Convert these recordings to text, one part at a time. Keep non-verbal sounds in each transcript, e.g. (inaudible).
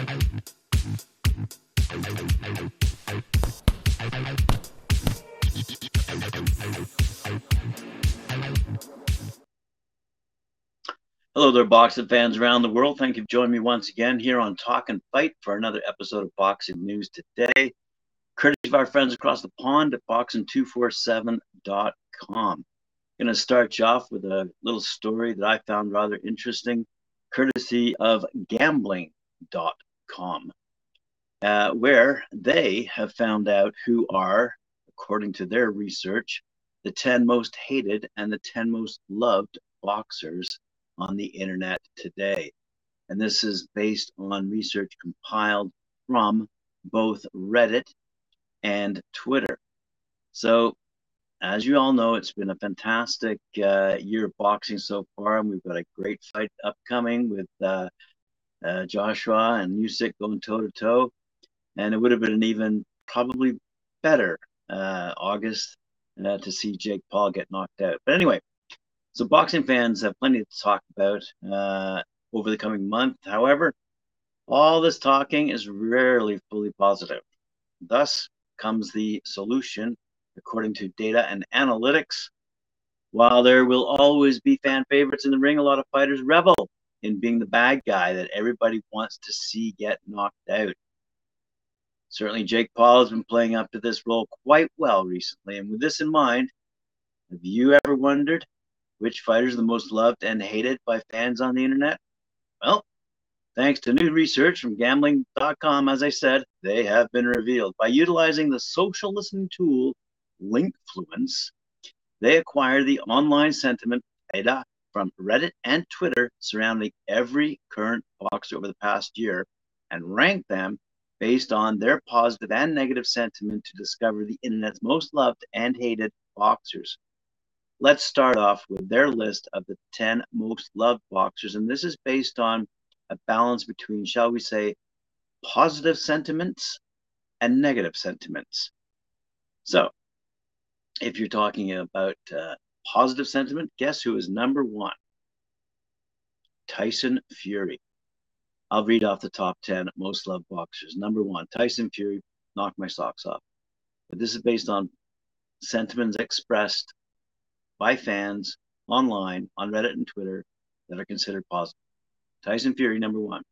Hello there, boxing fans around the world. Thank you for joining me once again here on Talk and Fight for another episode of Boxing News Today, courtesy of our friends across the pond at boxing247.com. Going to start you off with a little story that I found rather interesting, courtesy of gambling.com, uh, where they have found out who are, according to their research, the 10 most hated and the 10 most loved boxers on the internet today. And this is based on research compiled from both Reddit and Twitter. So, as you all know, it's been a fantastic uh, year of boxing so far, and we've got a great fight upcoming with uh, uh, Joshua and Usyk going toe to toe. And it would have been an even probably better uh, August uh, to see Jake Paul get knocked out. But anyway, so boxing fans have plenty to talk about uh, over the coming month. However, all this talking is rarely fully positive. Thus comes the solution, according to data and analytics. While there will always be fan favorites in the ring, a lot of fighters revel in being the bad guy that everybody wants to see get knocked out. Certainly, Jake Paul has been playing up to this role quite well recently. And with this in mind, have you ever wondered which fighter is the most loved and hated by fans on the internet? Well, thanks to new research from gambling.com, as I said, they have been revealed. By utilizing the social listening tool Linkfluence, they acquired the online sentiment data from Reddit and Twitter surrounding every current boxer over the past year and ranked them based on their positive and negative sentiment to discover the internet's most loved and hated boxers let's start off with their list of the 10 most loved boxers. And this is based on a balance between, shall we say, positive sentiments and negative sentiments. So, if you're talking about uh, positive sentiment, guess who is number one? Tyson Fury. I'll read off the top 10 most loved boxers. Number one, Tyson Fury, knocked my socks off. But this is based on sentiments expressed by fans online on Reddit and Twitter that are considered positive. Tyson Fury, number one.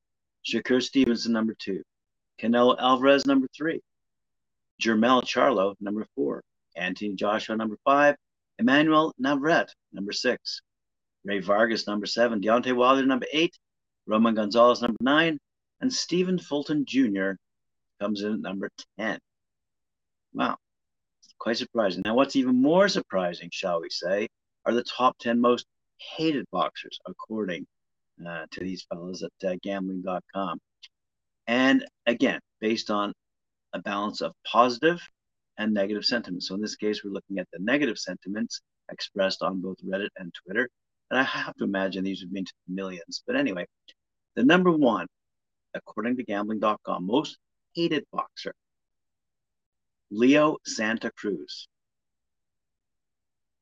Shakur Stevenson, number two. Canelo Alvarez, number three. Jermell Charlo, number four. Anthony Joshua, number five. Emmanuel Navarrete, number six. Rey Vargas, number seven. Deontay Wilder, number eight. Roman Gonzalez, number nine. And Stephen Fulton Jr. comes in at number 10. Wow. Quite surprising. Now, what's even more surprising, shall we say, are the top 10 most hated boxers, according uh, to these fellows at uh, gambling.com. And again, based on a balance of positive and negative sentiments. So in this case, we're looking at the negative sentiments expressed on both Reddit and Twitter. And I have to imagine these would mean to millions. But anyway, the number one, according to gambling.com, most hated boxer Leo Santa Cruz.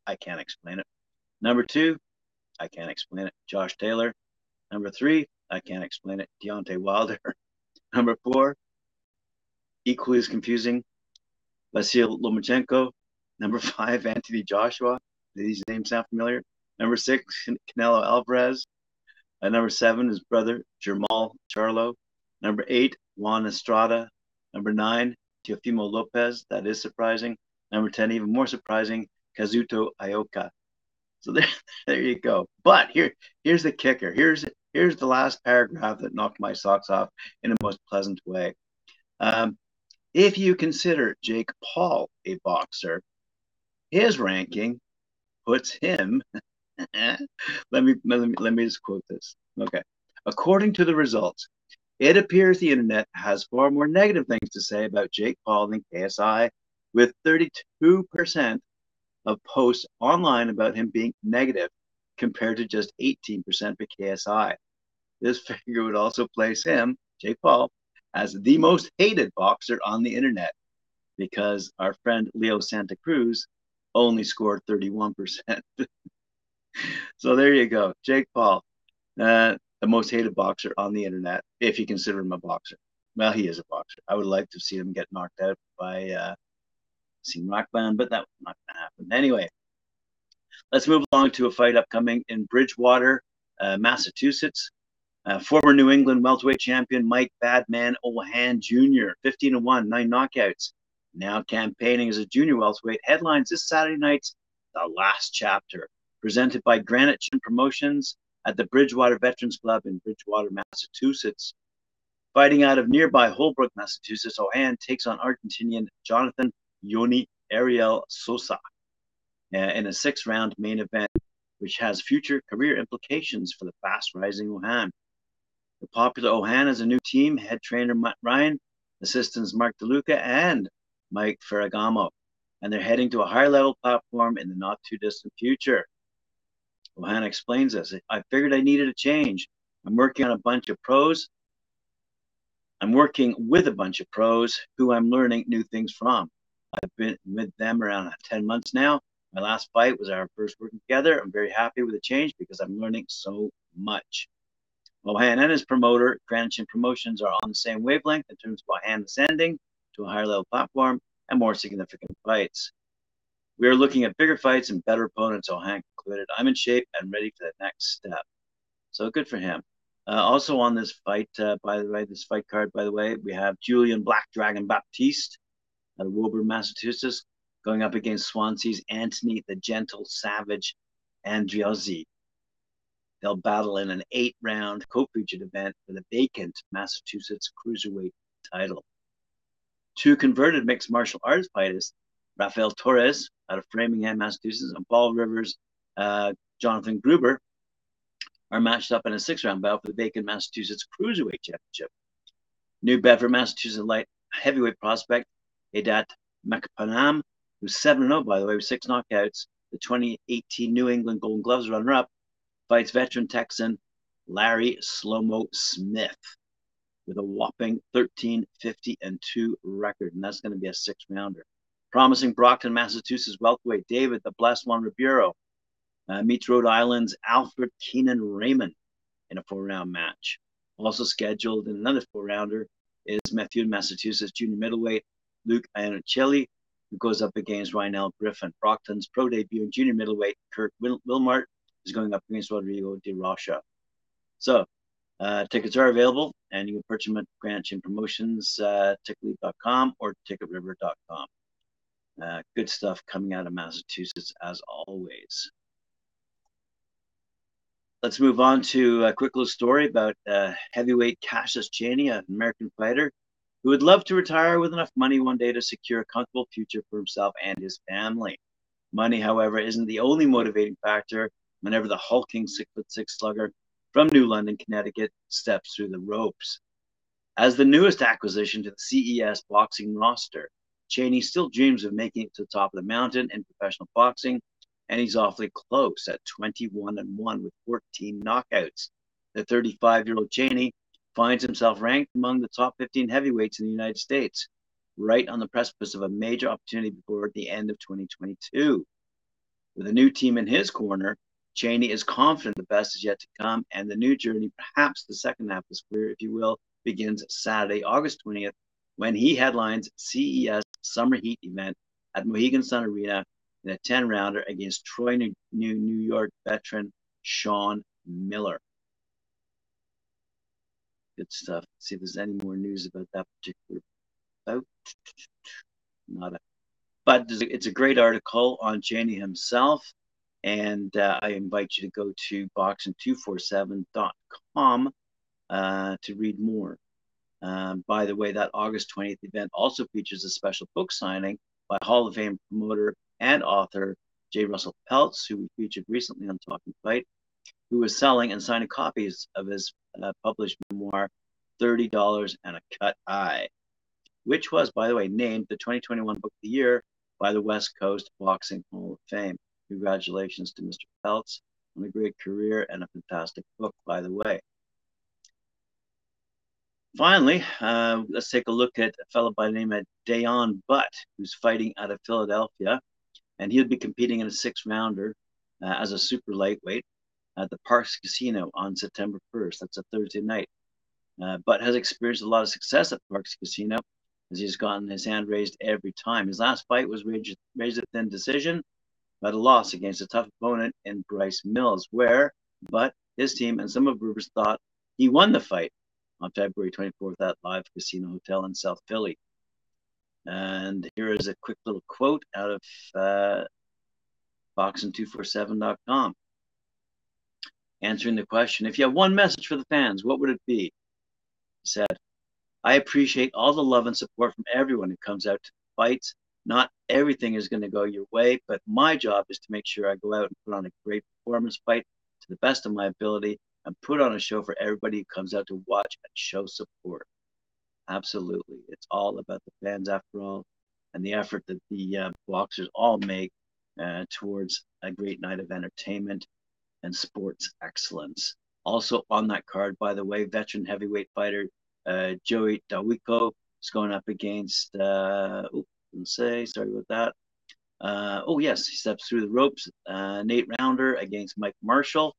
I can't explain it. Number two, I can't explain it. Josh Taylor. Number three, I can't explain it. Deontay Wilder. (laughs) Number four, equally as confusing, Vasil Lomachenko. Number (laughs) five, Anthony Joshua. These names sound familiar? Number six, Canelo Alvarez. Uh, number seven, his brother, Jermall Charlo. Number eight, Juan Estrada. Number nine, Teofimo Lopez. That is surprising. Number 10, even more surprising, Kazuto Ioka. So (laughs) there, there you go. But here, here's the kicker. Here's here's the last paragraph that knocked my socks off in a most pleasant way. Um, if you consider Jake Paul a boxer, his ranking puts him. (laughs) let me let me let me just quote this. Okay, according to the results, it appears the internet has far more negative things to say about Jake Paul than KSI, with 32% of posts online about him being negative compared to just 18% for KSI. This (laughs) figure would also place him, Jake Paul, as the most hated boxer on the internet because our friend Leo Santa Cruz only scored 31%. (laughs) so there you go, Jake Paul. Uh, the most hated boxer on the internet, if you consider him a boxer. Well, he is a boxer. I would like to see him get knocked out by uh, Rockband, but that's not going to happen. Anyway, let's move along to a fight upcoming in Bridgewater, uh, Massachusetts. Uh, former New England welterweight champion Mike Badman Ohan Jr., 15 and 1, nine knockouts. Now campaigning as a junior welterweight. Headlines this Saturday night's The Last Chapter, presented by Granite Chin Promotions at the Bridgewater Veterans Club in Bridgewater, Massachusetts. Fighting out of nearby Holbrook, Massachusetts, Ohan takes on Argentinian Jonathan Yoni Ariel Sosa uh, in a six round main event, which has future career implications for the fast rising Ohan. The popular Ohan has a new team, head trainer Matt Ryan, assistants Mark DeLuca and Mike Ferragamo, and they're heading to a higher level platform in the not too distant future. Ohan explains this. I figured I needed a change. I'm working on a bunch of pros. I'm working with a bunch of pros who I'm learning new things from. I've been with them around 10 months now. My last fight was our first working together. I'm very happy with the change because I'm learning so much. Mohan and his promoter, Granite Chin Promotions, are on the same wavelength in terms of Mohan ascending to a higher level platform and more significant fights. We are looking at bigger fights and better opponents, Ohan concluded. I'm in shape and ready for the next step. So good for him. Uh, also on this fight, uh, by the way, this fight card, by the way, we have Julian Black Dragon Baptiste out of Woburn, Massachusetts, going up against Swansea's Anthony the Gentle Savage Andreozzi. They'll battle in an eight round co featured event for the vacant Massachusetts Cruiserweight title. Two converted mixed martial arts fighters, Rafael Torres out of Framingham, Massachusetts, and Paul Rivers, uh, Jonathan Gruber, are matched up in a six round bout for the vacant Massachusetts Cruiserweight Championship. New Bedford, Massachusetts light heavyweight prospect Adat Makpanam, who's 7 0, by the way, with six knockouts, the 2018 New England Golden Gloves runner up, fights veteran Texan Larry Slomo Smith with a whopping 13 50 and 2 record, and that's going to be a six rounder. Promising Brockton, Massachusetts welterweight David the Blessed One Ribeiro uh, meets Rhode Island's Alfred Keenan Raymond in a four round match. Also scheduled in another four rounder is Methuen, Massachusetts junior middleweight Luke Iannicelli, who goes up against Rynell Griffin. Brockton's pro debut in junior middleweight Kirk Wil- Wilmart is going up against Rodrigo de Rocha. So, uh, tickets are available, and you can purchase them at Granite Chin Promotions, uh, ticketleap.com or ticketriver.com. Uh, good stuff coming out of Massachusetts as always. Let's move on to a quick little story about uh, heavyweight Cassius Chaney, an American fighter who would love to retire with enough money one day to secure a comfortable future for himself and his family. Money, however, isn't the only motivating factor whenever the hulking six foot six slugger from New London, Connecticut steps through the ropes. As the newest acquisition to the CES boxing roster, Chaney still dreams of making it to the top of the mountain in professional boxing, and he's awfully close at 21 and 1 with 14 knockouts. The 35 year old Chaney finds himself ranked among the top 15 heavyweights in the United States, right on the precipice of a major opportunity before the end of 2022. With a new team in his corner, Chaney is confident the best is yet to come, and the new journey, perhaps the second half of his career, if you will, begins Saturday, August 20th, when he headlines CES Summer Heat event at Mohegan Sun Arena in a 10 rounder against Troy, New, New York veteran Sean Miller good stuff. Let's see if there's any more news about that particular bout. Not a, but it's a great article on Chaney himself, and uh, I invite you to go to boxing247.com uh, to read more. Um, by the way, that August 20th event also features a special book signing by Hall of Fame promoter and author J. Russell Peltz, who we featured recently on Talking Fight, who was selling and signing copies of his uh, published memoir, $30 and a Cut Eye, which was, by the way, named the 2021 Book of the Year by the West Coast Boxing Hall of Fame. Congratulations to Mr. Peltz on a great career and a fantastic book, by the way. Finally, uh, let's take a look at a fellow by the name of Dayon Butt, who's fighting out of Philadelphia, and he'll be competing in a six rounder uh, as a super lightweight. at the Parx Casino on September 1st. That's a Thursday night. Uh, but has experienced a lot of success at Parx Casino as he's gotten his hand raised every time. His last fight was raised, raised a thin decision, but a loss against a tough opponent in Bryce Mills, where, but his team and some of observers thought he won the fight on February 24th at Live Casino Hotel in South Philly. And here is a quick little quote out of uh, boxing247.com. Answering the question, if you have one message for the fans, what would it be? He said, I appreciate all the love and support from everyone who comes out to fights. Not everything is going to go your way, but my job is to make sure I go out and put on a great performance fight to the best of my ability and put on a show for everybody who comes out to watch and show support. Absolutely. It's all about the fans after all and the effort that the uh, boxers all make uh, towards a great night of entertainment and sports excellence. Also on that card, by the way, veteran heavyweight fighter uh, Joey Dawejko is going up against, uh, oops, didn't say, sorry about that. Uh, oh, yes, he steps through the ropes. Uh, Nate Rounder against Mike Marshall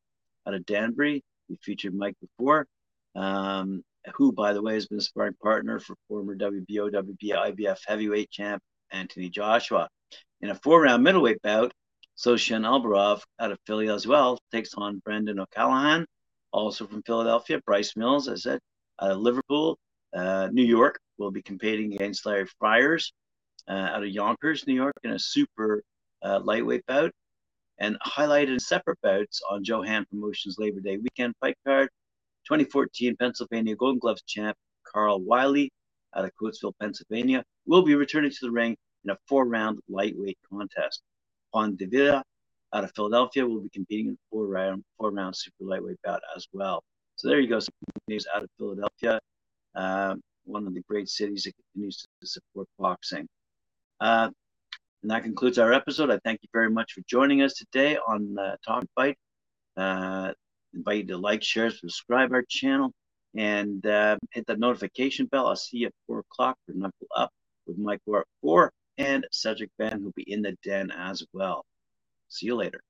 out of Danbury. We featured Mike before. Um, who, by the way, has been a sparring partner for former WBO, WBA, IBF heavyweight champ Anthony Joshua. In a four round middleweight bout, Soshan Albarov out of Philly as well takes on Brendan O'Callaghan, also from Philadelphia. Bryce Mills, as I said, out of Liverpool. Uh, New York will be competing against Larry Friars uh, out of Yonkers, New York, in a super uh, lightweight bout. And highlighted in separate bouts on Joe Hand Promotions Labor Day weekend fight card 2014 Pennsylvania Golden Gloves champ Carl Wiley out of Coatesville, Pennsylvania, will be returning to the ring in a four-round lightweight contest. Juan De Villa out of Philadelphia will be competing in a four-round four-round super lightweight bout as well. So there you go, some news out of Philadelphia, uh, one of the great cities that continues to support boxing. Uh, and that concludes our episode. I thank you very much for joining us today on uh, Talk Fight. Uh, invite you to like, share, subscribe our channel, and uh, hit the notification bell. I'll see you at 4 o'clock for Knuckle Up with Mike War 4 and Cedric Ben, who'll be in the den as well. See you later.